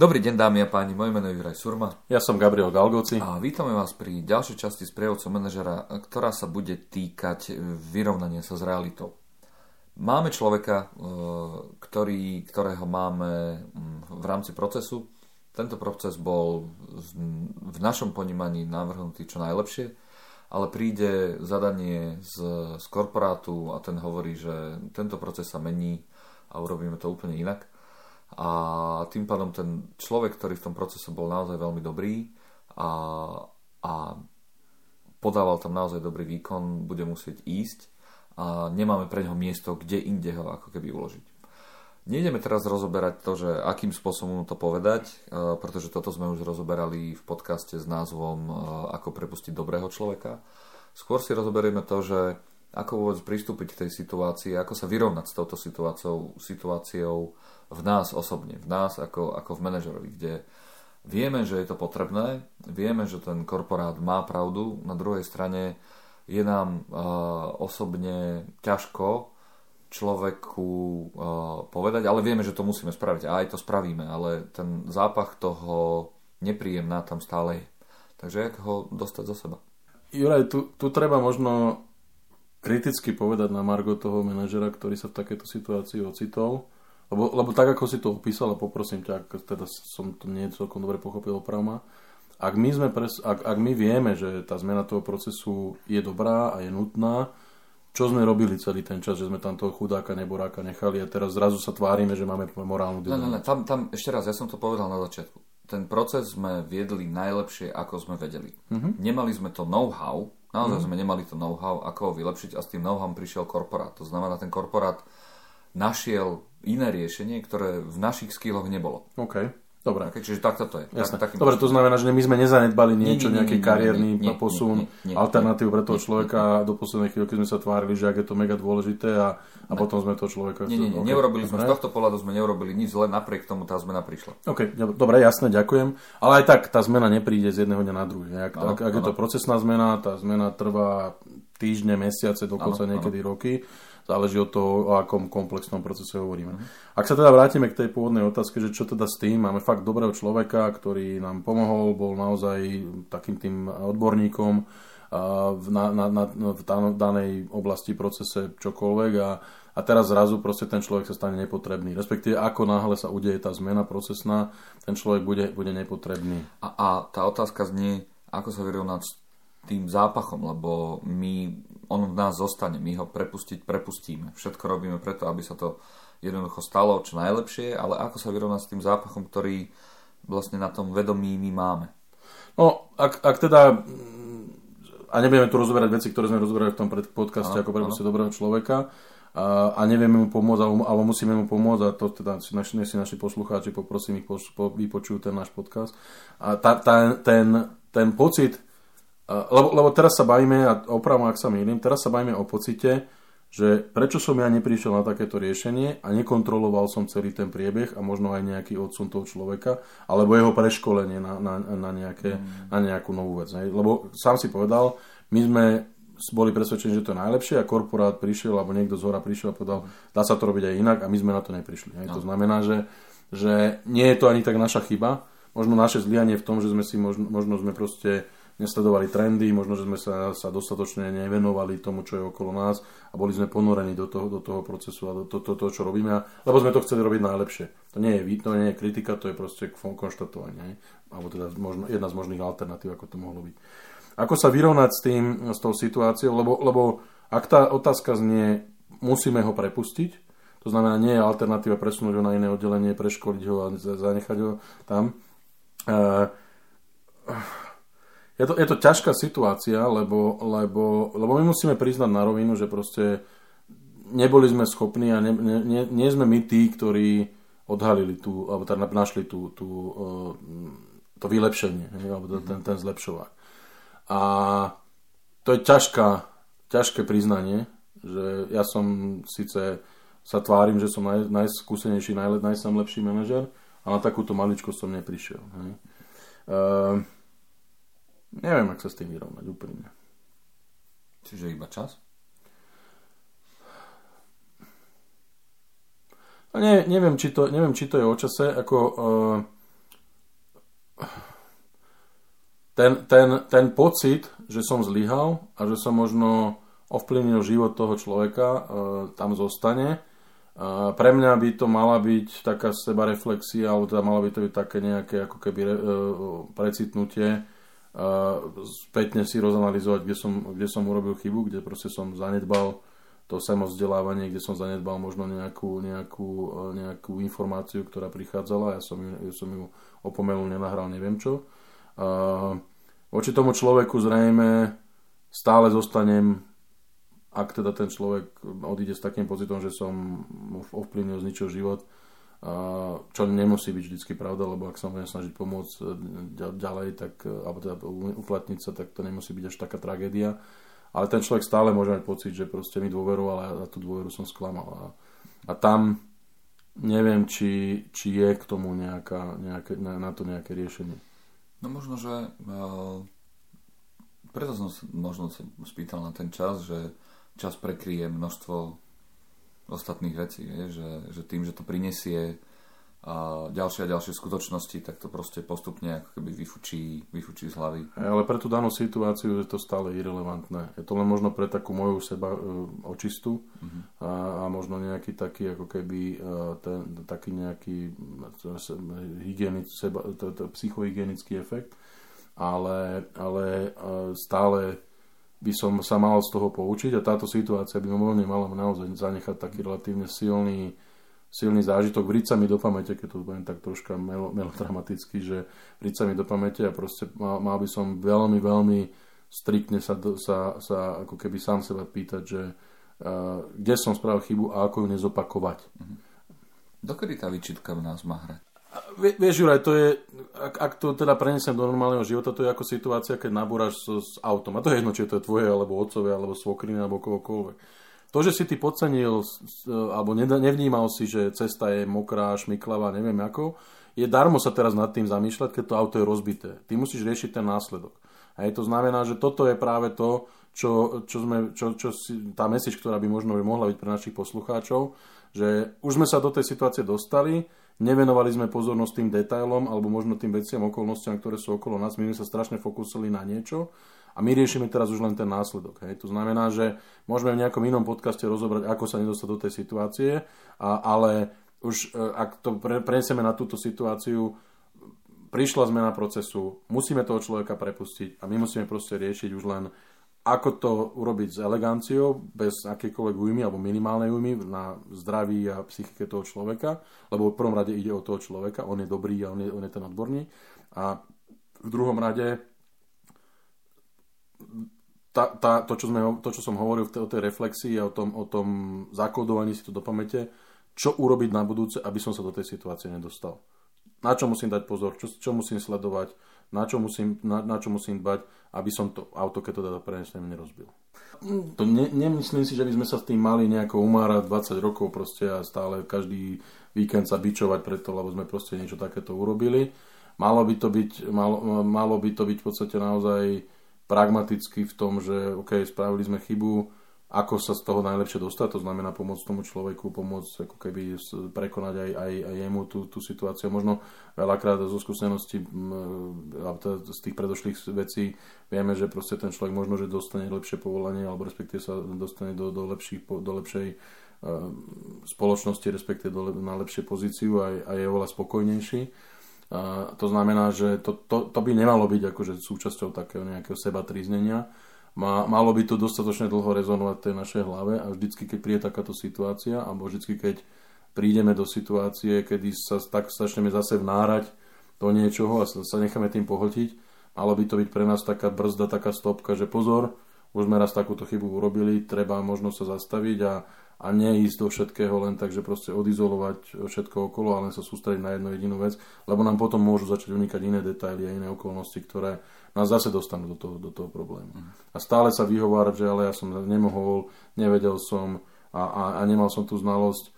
Dobrý deň dámy a páni, moje meno je Juraj Surma. Ja som Gabriel Galgoci. A vítame vás pri ďalšej časti z prievodcom manažera, ktorá sa bude týkať vyrovnania sa s realitou. Máme človeka, e, ktorý, ktorého máme mm, v rámci procesu. Tento proces bol v našom ponímaní navrhnutý čo najlepšie, ale príde zadanie z, z korporátu a ten hovorí, že tento proces sa mení a urobíme to úplne inak a tým pádom ten človek, ktorý v tom procese bol naozaj veľmi dobrý a, a podával tam naozaj dobrý výkon, bude musieť ísť a nemáme pre neho miesto, kde inde ho ako keby uložiť. Nejdeme teraz rozoberať to, že akým spôsobom to povedať, e, pretože toto sme už rozoberali v podcaste s názvom e, Ako prepustiť dobrého človeka. Skôr si rozoberieme to, že ako vôbec pristúpiť k tej situácii, ako sa vyrovnať s touto situáciou, situáciou v nás osobne, v nás ako, ako v manažerovi, kde vieme, že je to potrebné, vieme, že ten korporát má pravdu, na druhej strane je nám uh, osobne ťažko človeku uh, povedať, ale vieme, že to musíme spraviť a aj to spravíme, ale ten zápach toho nepríjemná tam stále je. Takže jak ho dostať zo seba? Juraj, tu, tu treba možno kriticky povedať na Margo toho manažera, ktorý sa v takejto situácii ocitol, lebo, lebo tak, ako si to opísal, a poprosím ťa, ak teda som to nie celkom dobre pochopil opravma, ak my, sme pres, ak, ak my vieme, že tá zmena toho procesu je dobrá a je nutná, čo sme robili celý ten čas, že sme tam toho chudáka neboráka nechali a teraz zrazu sa tvárime, že máme morálnu dilemu. Ne, ne, ne, tam, tam ešte raz, ja som to povedal na začiatku. Ten proces sme viedli najlepšie, ako sme vedeli. Uh-huh. Nemali sme to know-how, naozaj uh-huh. sme nemali to know-how, ako ho vylepšiť a s tým know-how prišiel korporát. To znamená, ten korporát našiel iné riešenie, ktoré v našich skilloch nebolo. OK. Dobre. Okay, čiže takto to je. Jasne. Tak, Dobre, to znamená, že my sme nezanedbali niečo, nie, nie, nejaký kariérny nie, nie, posun, nie, nie, nie, alternatívu pre toho nie, človeka nie, do poslednej chvíľky sme sa tvárili, že ak je to mega dôležité a, a potom sme toho človeka... Nie, nie, nie, okay. neurobili sme, z tohto pohľadu sme neurobili nič zle, napriek tomu tá zmena prišla. OK, dobre, jasne, ďakujem. Ale aj tak, tá zmena nepríde z jedného dňa na druhý. Ak, ano, ak, ak je to procesná zmena, tá zmena trvá týždne, mesiace, dokonca ano, niekedy ano. roky záleží od toho, o akom komplexnom procese hovoríme. Mm-hmm. Ak sa teda vrátime k tej pôvodnej otázke, že čo teda s tým, máme fakt dobrého človeka, ktorý nám pomohol, bol naozaj takým tým odborníkom v, na, na, na, v danej oblasti, procese čokoľvek a, a teraz zrazu proste ten človek sa stane nepotrebný. Respektíve ako náhle sa udeje tá zmena procesná, ten človek bude, bude nepotrebný. A, a tá otázka znie, ako sa vyrovnať s tým zápachom, lebo my on v nás zostane, my ho prepustiť prepustíme. Všetko robíme preto, aby sa to jednoducho stalo čo najlepšie, ale ako sa vyrovnať s tým zápachom, ktorý vlastne na tom vedomí my máme. No, ak, ak teda a nebudeme tu rozoberať veci, ktoré sme rozoberali v tom podcaste ano, ako prepustiť dobrého človeka a, a nevieme mu pomôcť, alebo, alebo musíme mu pomôcť a to teda si naši, si naši poslucháči, poprosím ich, po, po, vypočujú ten náš podcast. A ta, ta, ten, ten pocit, lebo, lebo teraz sa bavíme, a opravom ak sa mýlim, teraz sa bavíme o pocite, že prečo som ja neprišiel na takéto riešenie a nekontroloval som celý ten priebeh a možno aj nejaký odsun toho človeka, alebo jeho preškolenie na, na, na, nejaké, mm. na nejakú novú vec. Ne? Lebo sám si povedal, my sme boli presvedčení, že to je najlepšie a korporát prišiel, alebo niekto z hora prišiel a povedal, dá sa to robiť aj inak a my sme na to neprišli. Ne? No. To znamená, že, že nie je to ani tak naša chyba, možno naše zlianie v tom, že sme si možno, možno sme proste nesledovali trendy, možno, že sme sa, sa dostatočne nevenovali tomu, čo je okolo nás a boli sme ponorení do toho, do toho procesu a do toho, to, to, čo robíme, lebo sme to chceli robiť najlepšie. To nie je, to nie je kritika, to je proste konštatovanie, alebo teda možno, jedna z možných alternatív, ako to mohlo byť. Ako sa vyrovnať s tým, s tou situáciou, lebo, lebo ak tá otázka znie, musíme ho prepustiť, to znamená, nie je alternatíva presunúť ho na iné oddelenie, preškoliť ho a zanechať ho tam. Uh, je to, je to ťažká situácia, lebo, lebo, lebo my musíme priznať na rovinu, že proste neboli sme schopní a ne, ne, nie sme my tí, ktorí odhalili tú, alebo teda našli tú, tú, uh, to vylepšenie, alebo ten, ten zlepšovák. A to je ťažká, ťažké priznanie, že ja som síce sa tvárim, že som naj, najskúsenejší, naj, najsam lepší manažer, a na takúto maličko som neprišiel. Hej. Uh, Neviem, ak sa s tým vyrovnať úprimne. Čiže iba čas? No ne, neviem, či to, neviem, či to je o čase. Ako, uh, ten, ten, ten pocit, že som zlyhal a že som možno ovplyvnil život toho človeka, e, tam zostane. A pre mňa by to mala byť taká seba reflexia, alebo teda malo by to byť také nejaké ako keby e, precitnutie, spätne si rozanalizovať, kde som, kde som urobil chybu, kde proste som zanedbal to vzdelávanie, kde som zanedbal možno nejakú, nejakú, e, nejakú informáciu, ktorá prichádzala, ja som ju, ja som ju opomenul, nenahral, neviem čo. A voči tomu človeku zrejme stále zostanem, ak teda ten človek odíde s takým pocitom, že som ovplyvnil z ničoho život, čo nemusí byť vždy pravda, lebo ak sa budem snažiť pomôcť e, ďalej, tak, e, alebo teda uplatniť sa, tak to nemusí byť až taká tragédia. Ale ten človek stále môže mať pocit, že proste mi dôveroval a ja tú dôveru som sklamal. A, a tam neviem, či, či je k tomu nejaká, nejaké, na, na to nejaké riešenie. No možno, že uh, preto som možno sa spýtal na ten čas, že čas prekryje množstvo ostatných vecí, je, že, že tým, že to prinesie a ďalšie a ďalšie skutočnosti, tak to proste postupne ako keby vyfučí, vyfučí z hlavy. Ale pre tú danú situáciu je to stále irrelevantné. Je to len možno pre takú moju seba uh, očistu uh-huh. a, a možno nejaký taký ako keby uh, ten, taký nejaký hygienic, seba, to, to, psychohygienický efekt, ale, ale stále by som sa mal z toho poučiť a táto situácia by mne mala naozaj zanechať taký relatívne silný, silný zážitok. Vriť sa mi do pamäte, keď to budem tak troška melo, melodramaticky, že vriť sa mi do pamäte a proste mal, mal by som veľmi, veľmi striktne sa, sa, sa ako keby sám seba pýtať, že uh, kde som spravil chybu a ako ju nezopakovať. Mhm. Dokedy tá výčitka v nás má hrať? Vieš, Juraj, to je, ak, ak to teda prenesem do normálneho života, to je ako situácia, keď nabúraš s, s autom. A to je jedno, či to je tvoje, alebo otcové, alebo svokriny, alebo kohokoľvek. To, že si ty podcenil, alebo nevnímal si, že cesta je mokrá, šmiklavá, neviem ako, je darmo sa teraz nad tým zamýšľať, keď to auto je rozbité. Ty musíš riešiť ten následok. Hej, to znamená, že toto je práve to, čo, čo, sme, čo, čo si, tá message, ktorá by možno by mohla byť pre našich poslucháčov, že už sme sa do tej situácie dostali, nevenovali sme pozornosť tým detailom alebo možno tým veciam, okolnostiam, ktoré sú okolo nás. My sme sa strašne fokusili na niečo a my riešime teraz už len ten následok. Hej. To znamená, že môžeme v nejakom inom podcaste rozobrať, ako sa nedostať do tej situácie, a, ale už e, ak to pre, prenesieme na túto situáciu, prišla zmena procesu, musíme toho človeka prepustiť a my musíme proste riešiť už len ako to urobiť s eleganciou, bez akékoľvek újmy alebo minimálnej újmy na zdraví a psychike toho človeka, lebo v prvom rade ide o toho človeka, on je dobrý a on je, on je ten odborník. A v druhom rade tá, tá, to, čo sme, to, čo som hovoril o tej reflexii a o tom, o tom zakodovaní si to do pamäte, čo urobiť na budúce, aby som sa do tej situácie nedostal. Na čo musím dať pozor, čo, čo musím sledovať, na čo musím, na, na čo musím dbať, aby som to auto, keď to teda prenesem, nerozbil. To ne, nemyslím si, že by sme sa s tým mali nejako umárať 20 rokov proste a stále každý víkend sa bičovať preto, lebo sme proste niečo takéto urobili. Malo by to byť, malo, malo by to byť v podstate naozaj pragmaticky v tom, že OK, spravili sme chybu, ako sa z toho najlepšie dostať, to znamená pomôcť tomu človeku, pomôcť ako keby prekonať aj, aj, aj jemu tú, tú situáciu. Možno veľakrát zo skúseností z tých predošlých vecí vieme, že proste ten človek možno, že dostane lepšie povolanie alebo respektíve sa dostane do, do, lepších, do lepšej spoločnosti, respektíve do, na lepšie pozíciu a, a je oveľa spokojnejší. A to znamená, že to, to, to by nemalo byť akože súčasťou takého nejakého seba tríznenia, má, malo by to dostatočne dlho rezonovať v tej našej hlave a vždycky, keď príde takáto situácia, alebo vždycky, keď prídeme do situácie, kedy sa tak začneme zase vnárať do niečoho a sa, necháme tým pohltiť, malo by to byť pre nás taká brzda, taká stopka, že pozor, už sme raz takúto chybu urobili, treba možno sa zastaviť a, a neísť do všetkého len tak, že proste odizolovať všetko okolo a len sa sústrediť na jednu jedinú vec, lebo nám potom môžu začať unikať iné detaily a iné okolnosti, ktoré, nás zase dostanú do toho, do toho problému. A stále sa vyhovárať, že ale ja som nemohol, nevedel som a, a, a nemal som tú znalosť.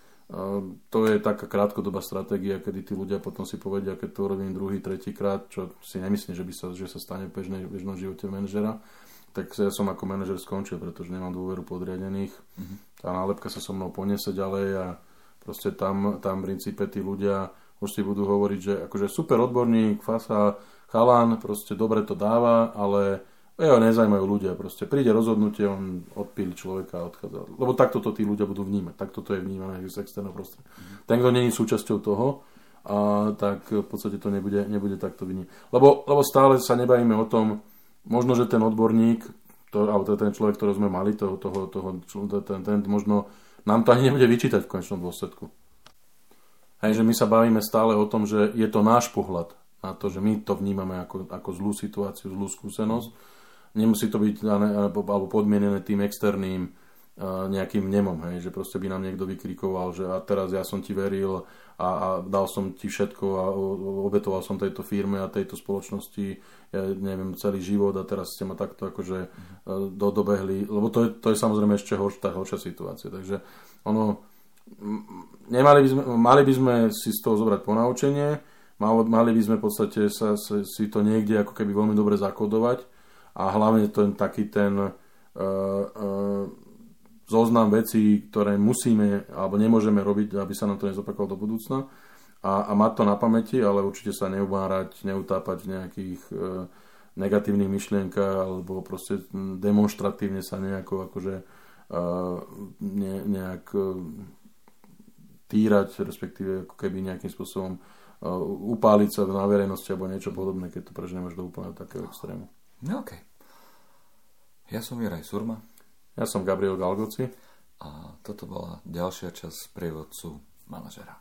To je taká krátkodobá stratégia, kedy tí ľudia potom si povedia, keď to urobím druhý, tretí krát, čo si nemyslím, že, by sa, že sa stane v bežnom živote manažera, tak ja som ako manažer skončil, pretože nemám dôveru podriadených. Uh-huh. Tá nálepka sa so mnou poniesie ďalej a proste tam, tam v princípe tí ľudia už si budú hovoriť, že akože super odborník, fasa, chalán, proste dobre to dáva, ale jeho nezajímajú ľudia. Proste príde rozhodnutie, on odpíli človeka a odchádza. Lebo takto to tí ľudia budú vnímať. Takto to je vnímané z externého prostredia. Mm-hmm. Ten, kto není súčasťou toho, a tak v podstate to nebude, nebude takto vnímať. Lebo, lebo stále sa nebavíme o tom, možno, že ten odborník, to, alebo ten človek, ktorý sme mali, toho, toho, toho, ten, ten, možno nám to ani nebude vyčítať v konečnom dôsledku. Hej, že my sa bavíme stále o tom, že je to náš pohľad na to, že my to vnímame ako, ako zlú situáciu, zlú skúsenosť nemusí to byť alebo podmienené tým externým nejakým nemom, hej, že proste by nám niekto vykrikoval, že a teraz ja som ti veril a, a dal som ti všetko a obetoval som tejto firme a tejto spoločnosti ja neviem, celý život a teraz ste ma takto akože mm. do, lebo to je, to je samozrejme ešte horš, tá horšia situácia, takže ono nemali by sme, mali by sme si z toho zobrať ponaučenie, mali, mali by sme v podstate sa, sa, si to niekde ako keby veľmi dobre zakodovať a hlavne ten taký ten uh, uh, zoznam vecí, ktoré musíme alebo nemôžeme robiť, aby sa nám to nezopakovalo do budúcna a, a mať to na pamäti, ale určite sa neubárať, neutápať v nejakých uh, negatívnych myšlienkach alebo proste demonstratívne sa nejako akože uh, ne, nejak uh, týrať, respektíve ako keby nejakým spôsobom uh, upáliť sa na verejnosti alebo niečo podobné, keď to preženeme až do úplne takého extrému. No okej. Okay. Ja som Juraj Surma. Ja som Gabriel Galgoci. A toto bola ďalšia časť prievodcu manažera.